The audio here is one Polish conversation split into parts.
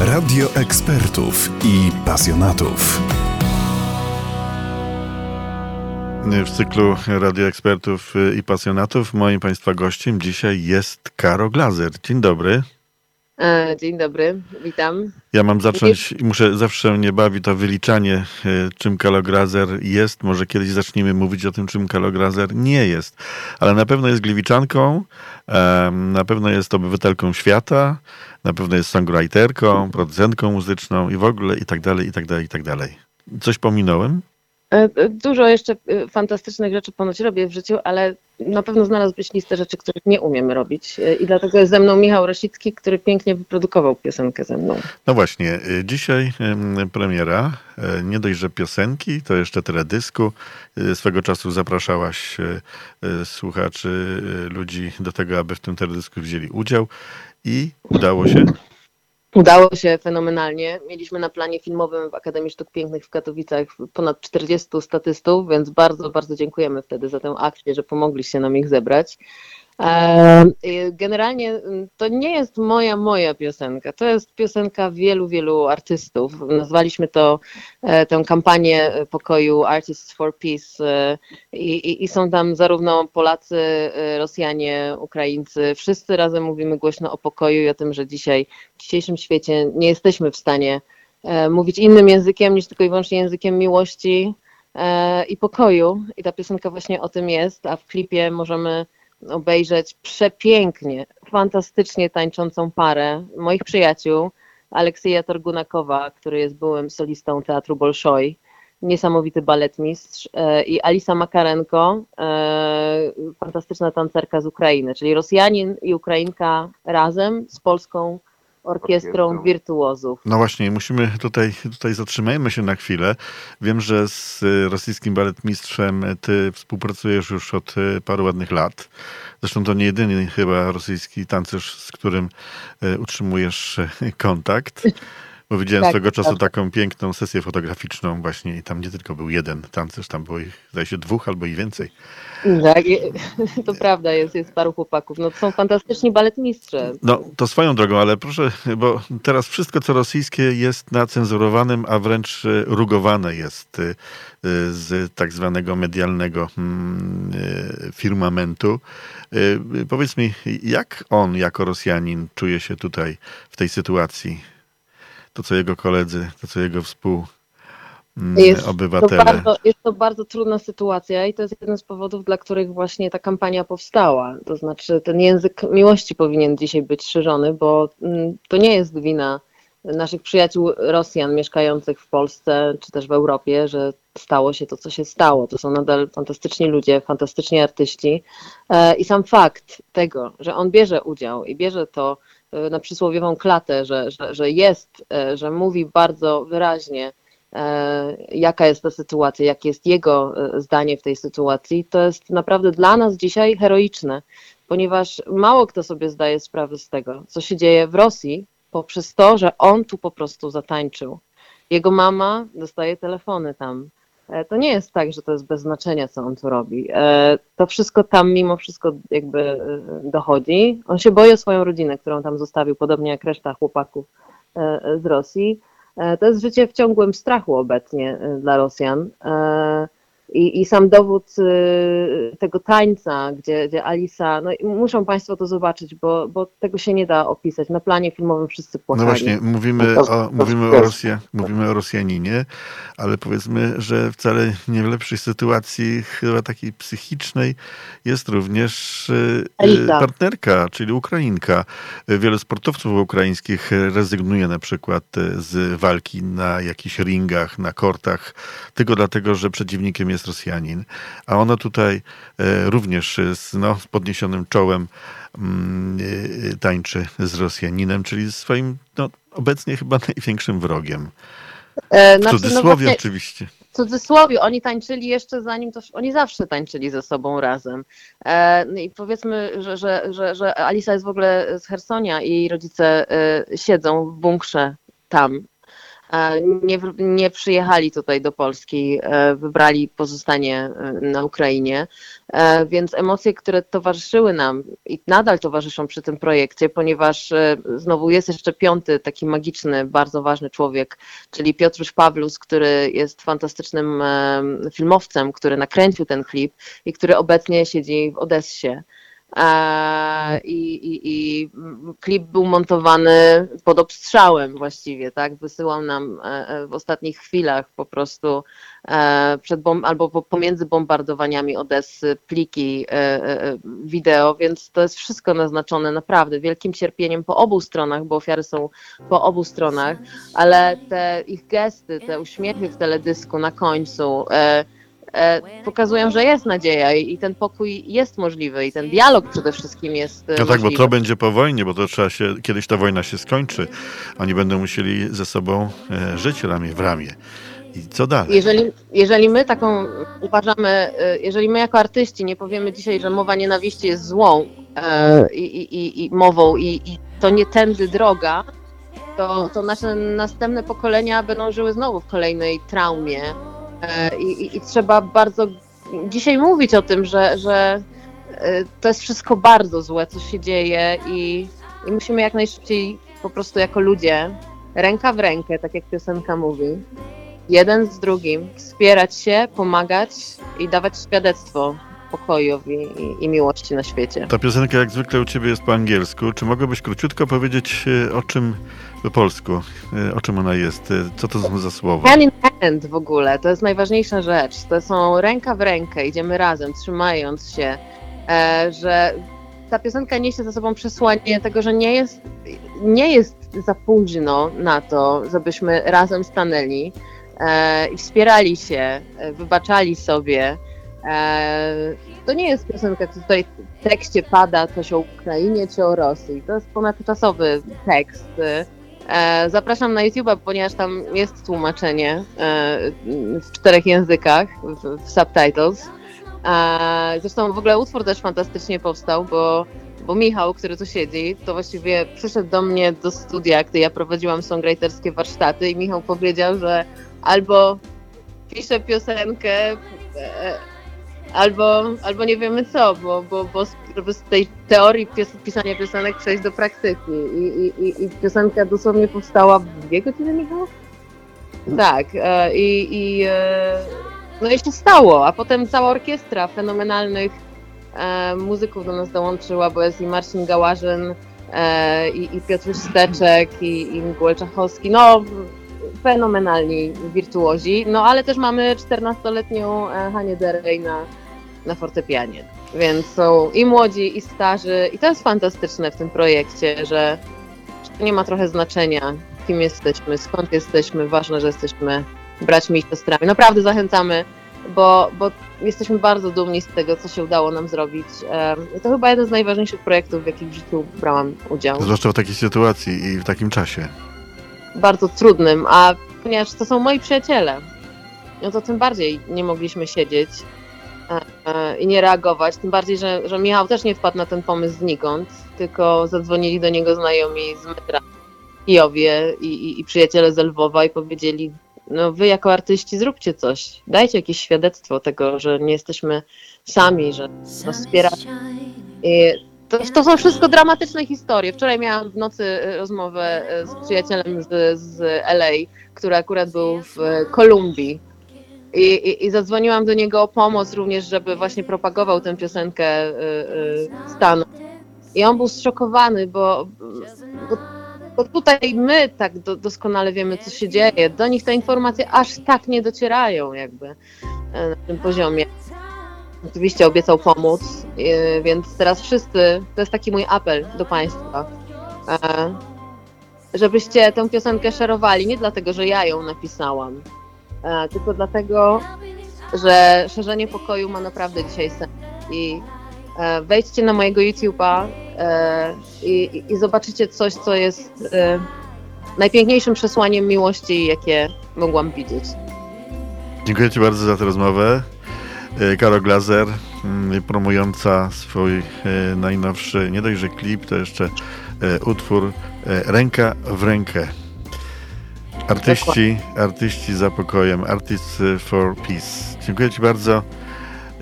Radio ekspertów i pasjonatów. W cyklu Radio Ekspertów i Pasjonatów moim Państwa gościem dzisiaj jest Karo Glazer. Dzień dobry. E, dzień dobry, witam. Ja mam zacząć i muszę, zawsze mnie bawi to wyliczanie, e, czym kalograzer jest. Może kiedyś zaczniemy mówić o tym, czym kalograzer nie jest. Ale na pewno jest gliwiczanką, na pewno jest obywatelką świata, na pewno jest songwriterką, producentką muzyczną i w ogóle i tak dalej, i tak dalej, i tak dalej. Coś pominąłem? E, dużo jeszcze fantastycznych rzeczy ponoć robię w życiu, ale na pewno znalazłbyś listę rzeczy, których nie umiemy robić. E, I dlatego jest ze mną Michał Rosicki, który pięknie wyprodukował piosenkę ze mną. No właśnie, e, dzisiaj premiera. Nie dość, że piosenki, to jeszcze teledysku. Swego czasu zapraszałaś słuchaczy, ludzi do tego, aby w tym teledysku wzięli udział i udało się. Udało się fenomenalnie. Mieliśmy na planie filmowym w Akademii Sztuk Pięknych w Katowicach ponad 40 statystów, więc bardzo, bardzo dziękujemy wtedy za tę akcję, że pomogliście nam ich zebrać. Generalnie mm, to nie jest moja, moja piosenka. To jest piosenka wielu, wielu artystów. Nazwaliśmy to, e, tę kampanię pokoju Artists for Peace e, i, i, i są tam zarówno Polacy, e, Rosjanie, Ukraińcy. Wszyscy razem mówimy głośno o pokoju i o tym, że dzisiaj w dzisiejszym świecie nie jesteśmy w stanie mówić innym językiem niż tylko i wyłącznie językiem miłości i pokoju. I ta piosenka właśnie o tym jest, a w klipie możemy obejrzeć przepięknie, fantastycznie tańczącą parę moich przyjaciół, Aleksieja Torgunakowa, który jest byłym solistą Teatru Bolszoi, niesamowity baletmistrz e, i Alisa Makarenko, e, fantastyczna tancerka z Ukrainy, czyli Rosjanin i Ukrainka razem z polską orkiestrą wirtuozów. No właśnie, musimy tutaj, tutaj zatrzymajmy się na chwilę. Wiem, że z rosyjskim baletmistrzem ty współpracujesz już od e, paru ładnych lat. Zresztą to nie jedyny chyba rosyjski tancerz, z którym e, utrzymujesz kontakt. Bo widziałem tak, swego czasu tak. taką piękną sesję fotograficzną właśnie i tam nie tylko był jeden tancerz, tam było ich zdaje się dwóch albo i więcej. Tak, to prawda, jest, jest paru chłopaków. No to są fantastyczni baletmistrze. No to swoją drogą, ale proszę, bo teraz wszystko co rosyjskie jest nacenzurowanym, a wręcz rugowane jest y, z tak zwanego medialnego mm, y, firmamentu. Y, powiedz mi, jak on jako Rosjanin czuje się tutaj w tej sytuacji? To, co jego koledzy, to, co jego współobywatele. Mm, jest to, bardzo, jest to bardzo trudna sytuacja i to jest jeden z powodów, dla których właśnie ta kampania powstała. To znaczy, ten język miłości powinien dzisiaj być szerzony, bo mm, to nie jest wina naszych przyjaciół Rosjan mieszkających w Polsce czy też w Europie, że stało się to, co się stało. To są nadal fantastyczni ludzie, fantastyczni artyści. E, I sam fakt tego, że on bierze udział i bierze to E, na przysłowiową klatę, że, że, że jest, e, że mówi bardzo wyraźnie, jaka jest ta sytuacja, jakie jest jego zdanie w tej sytuacji, to jest naprawdę dla nas dzisiaj heroiczne, ponieważ mało kto sobie zdaje sprawę z tego, co się dzieje w Rosji poprzez to, że on tu po prostu zatańczył. Jego mama dostaje telefony tam E, to nie jest tak, że to jest bez znaczenia, co on tu robi. E, to wszystko tam mimo wszystko jakby e, dochodzi. On się boi o swoją rodzinę, którą tam zostawił, podobnie jak reszta chłopaków z Rosji. To jest życie w ciągłym strachu obecnie dla Rosjan. I, I sam dowód y, tego tańca, gdzie, gdzie Alisa, no muszą Państwo to zobaczyć, bo, bo tego się nie da opisać. Na planie filmowym wszyscy płakali. No właśnie, mówimy, no o, mówimy, o, Rosja, mówimy o Rosjaninie, ale powiedzmy, że wcale nie w lepszej sytuacji, chyba takiej psychicznej, jest również y, Alisa. partnerka, czyli Ukrainka. Wielu sportowców ukraińskich rezygnuje na przykład z walki na jakichś ringach, na kortach, tylko dlatego, że przeciwnikiem jest jest Rosjanin, a ona tutaj e, również z, no, z podniesionym czołem mm, e, tańczy z Rosjaninem, czyli swoim no, obecnie chyba największym wrogiem. E, w znaczy, no cudzysłowie no oczywiście. W cudzysłowie, oni tańczyli jeszcze zanim to, oni zawsze tańczyli ze sobą razem. no I powiedzmy, że, że, że, że Alisa jest w ogóle z Hersonia i rodzice siedzą w bunkrze tam e, nie, nie przyjechali tutaj do Polski, e, wybrali pozostanie e, na Ukrainie, więc emocje, które towarzyszyły nam i nadal towarzyszą przy tym projekcie, ponieważ znowu jest jeszcze piąty taki magiczny, bardzo ważny człowiek, czyli Piotruś Pawlus, który jest fantastycznym filmowcem, który nakręcił ten klip i który obecnie siedzi w Odessie. I, i, I, klip był montowany pod obstrzałem właściwie, tak? Wysyłał nam e, e, w ostatnich chwilach po prostu e, przed bom- albo pomiędzy bombardowaniami Odessy pliki wideo, więc to jest wszystko naznaczone naprawdę wielkim cierpieniem po obu stronach, bo ofiary są po obu stronach, ale te ich gesty, te uśmiechy w teledysku na końcu, E, pokazują, że jest nadzieja i ten pokój jest możliwy i ten dialog przede wszystkim jest. E, no tak, bo to będzie po wojnie, bo to trzeba się, kiedyś ta wojna się skończy. Oni będą musieli ze sobą e, żyć ramię w ramię. I co dalej? Jeżeli, jeżeli my taką uważamy, jeżeli my jako artyści nie powiemy dzisiaj, że mowa nienawiści jest złą i, i, i mową i, i to nie tędy droga, to, to nasze następne pokolenia będą żyły znowu w kolejnej traumie E, I, i, trzeba bardzo dzisiaj mówić o tym, że, że e, to jest wszystko bardzo złe, co się dzieje i, i musimy jak najszybciej po prostu jako ludzie, ręka w rękę, tak jak piosenka mówi, jeden z drugim, wspierać się, pomagać i dawać świadectwo pokoju i, i, miłości na świecie. Ta piosenka jak zwykle u Ciebie jest po angielsku. Czy mogłabyś króciutko powiedzieć e, o czym po polsku, e, o czym ona jest? E, co to są za słowa? Hand in hand w ogóle, to jest najważniejsza rzecz. To są ręka w rękę, idziemy razem, trzymając się, że ta piosenka niesie za sobą przesłanie tego, że nie jest, nie jest za późno na to, żebyśmy razem stanęli i wspierali się, wybaczali sobie, to nie jest piosenka, co tutaj w tekście pada coś o Ukrainie czy o Rosji. To jest ponadczasowy tekst. E, zapraszam na YouTube'a, ponieważ tam jest tłumaczenie e, w czterech językach, w, subtitles. Zresztą w ogóle utwór też fantastycznie powstał, bo, bo Michał, który tu siedzi, to właściwie przyszedł do mnie do studia, gdy ja prowadziłam songwriterskie warsztaty i Michał powiedział, że albo piszę piosenkę albo, albo nie wiemy co, bo, bo, bo z tej teorii pisania piosenek przejść do praktyki. I, i, i piosenka dosłownie powstała w dwie godziny, Michał? Tak. E, I, i, e, no i się stało, a potem cała orkiestra fenomenalnych e, muzyków do nas dołączyła, bo jest i Marcin Gałażyn, i, i Piotr Steczek, i, i Miguel Czachowski. No, fenomenalni wirtuozi, no ale też mamy 14-letnią e, Hanię Derej na, na fortepianie. Więc są i młodzi, i starzy, i to jest fantastyczne w tym projekcie, że, nie ma trochę znaczenia, kim jesteśmy, skąd jesteśmy, ważne, że jesteśmy braćmi i siostrami. Naprawdę zachęcamy, bo, bo jesteśmy bardzo dumni z tego, co się udało nam zrobić. I to chyba jeden z najważniejszych projektów, w jakich w życiu brałam udział. Zwłaszcza w takiej sytuacji i w takim czasie bardzo trudnym, a ponieważ to są moi przyjaciele, no to tym bardziej nie mogliśmy siedzieć i nie reagować. Tym bardziej, że, że Michał też nie wpadł na ten pomysł znikąd, tylko zadzwonili do niego znajomi z metra Kijowie i, i, i przyjaciele z Lwowa i powiedzieli, no wy jako artyści zróbcie coś, dajcie jakieś świadectwo tego, że nie jesteśmy sami, że nas wspieracie. To, to, są wszystko dramatyczne historie. Wczoraj miałam w nocy e, rozmowę e, z przyjacielem z, z LA, który akurat był w Kolumbii. I, i, I, zadzwoniłam do niego o pomoc również, żeby właśnie propagował tę piosenkę y, y, stanu. I on był zszokowany, bo, bo, bo tutaj my tak do, doskonale wiemy, co się dzieje. Do nich te informacje aż tak nie docierają jakby na tym poziomie. Oczywiście obiecał pomóc, y, więc teraz wszyscy, to jest taki mój apel do Państwa, e, żebyście tę piosenkę szerowali, nie dlatego, że ja ją napisałam, e, tylko dlatego, że szerzenie pokoju ma naprawdę dzisiaj sens. I e, wejdźcie na mojego YouTube'a i, i zobaczycie coś, co jest najpiękniejszym przesłaniem miłości, jakie mogłam widzieć. Dziękuję Ci bardzo za tę rozmowę. E, Karo Glazer, mm, promująca swój e, najnowszy, nie dość, że klip, to jeszcze e, utwór Ręka w rękę. Artyści, artyści za pokojem, Artists for Peace. Dziękuję Ci bardzo.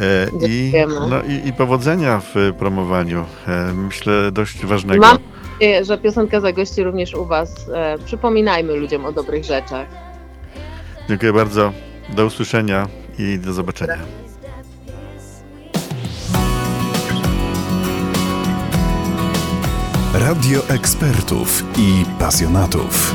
E, I, no, i, I powodzenia w promowaniu. E, myślę dość ważnego. Mam nadzieję, że piosenka zagości również u Was. E, przypominajmy ludziom o dobrych rzeczach. Dziękuję bardzo. Do usłyszenia i do zobaczenia. Radio ekspertów i pasjonatów.